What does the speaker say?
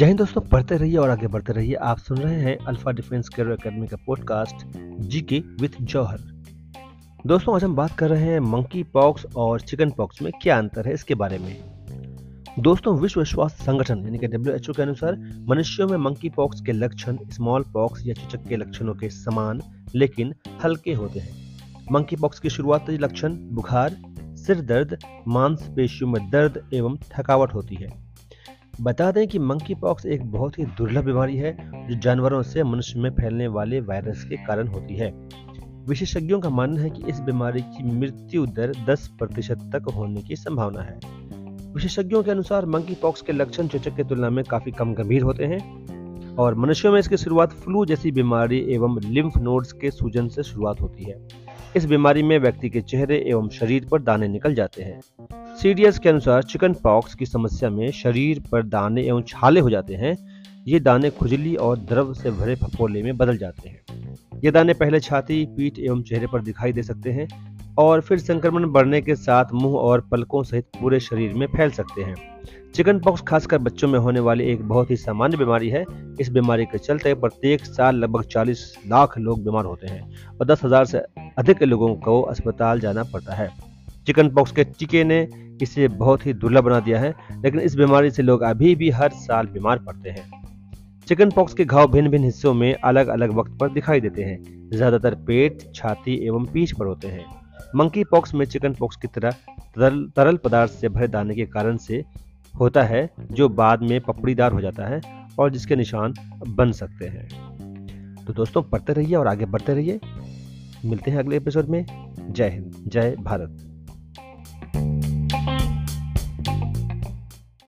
जय हिंद दोस्तों पढ़ते रहिए और आगे बढ़ते रहिए। आप सुन रहे हैं अल्फ़ा डिफेंस कैरियर एकेडमी का पॉडकास्ट जीके विथ जौहर। दोस्तों, आज हम बात कर रहे हैं मंकी पॉक्स और चिकन पॉक्स में क्या अंतर है इसके बारे में। दोस्तों, विश्व स्वास्थ्य संगठन, यानी कि डब्ल्यूएचओ के अनुसार, मनुष्यों में मंकी पॉक्स के लक्षण स्मॉल पॉक्स या चुचक के लक्षणों के समान, लेकिन हल्के होते हैं। मंकी पॉक्स की शुरुआती लक्षण बुखार, सिर दर्द, मांसपेशियों में दर्द एवं थकावट होती है। बता दें कि मंकी पॉक्स एक बहुत ही दुर्लभ बीमारी है, जो जानवरों से मनुष्य में फैलने वाले वायरस के कारण होती है। विशेषज्ञों का मानना है कि इस बीमारी की मृत्यु दर 10 प्रतिशत तक होने की संभावना है। विशेषज्ञों के अनुसार मंकी पॉक्स के लक्षण चेचक की तुलना में काफ़ी कम गंभीर होते हैं और मनुष्यों में इसकी शुरुआत फ्लू जैसी बीमारी एवं लिम्फ नोड्स के सूजन से शुरुआत होती है। इस बीमारी में व्यक्ति के चेहरे एवं शरीर पर दाने निकल जाते हैं। सीडीएस के अनुसार चिकन पॉक्स की समस्या में शरीर पर दाने एवं छाले हो जाते हैं। ये दाने खुजली और द्रव से भरे फफोले में बदल जाते हैं। ये दाने पहले छाती, पीठ एवं चेहरे पर दिखाई दे सकते हैं और फिर संक्रमण बढ़ने के साथ मुँह और पलकों सहित पूरे शरीर में फैल सकते हैं। चिकन पॉक्स खासकर बच्चों में होने वाली एक बहुत ही सामान्य बीमारी है। इस बीमारी के चलते प्रत्येक साल लगभग 40 लाख लोग बीमार होते हैं और दस हज़ार से अधिक लोगों को अस्पताल जाना पड़ता है। चिकन पॉक्स के टीके ने इसे बहुत ही दुर्लभ बना दिया है, लेकिन इस बीमारी से लोग अभी भी हर साल बीमार पड़ते हैं। चिकन पॉक्स के घाव भिन्न भिन्न हिस्सों में अलग अलग वक्त पर दिखाई देते हैं। ज़्यादातर पेट, छाती एवं पीठ पर होते हैं। मंकी पॉक्स में चिकन पॉक्स की तरह तरल तरल पदार्थ से भरे दाने के कारण से होता है, जो बाद में पपड़ीदार हो जाता है और जिसके निशान बन सकते हैं। तो दोस्तों, पढ़ते रहिए और आगे बढ़ते रहिए। मिलते हैं अगले एपिसोड में। जय हिंद, जय भारत।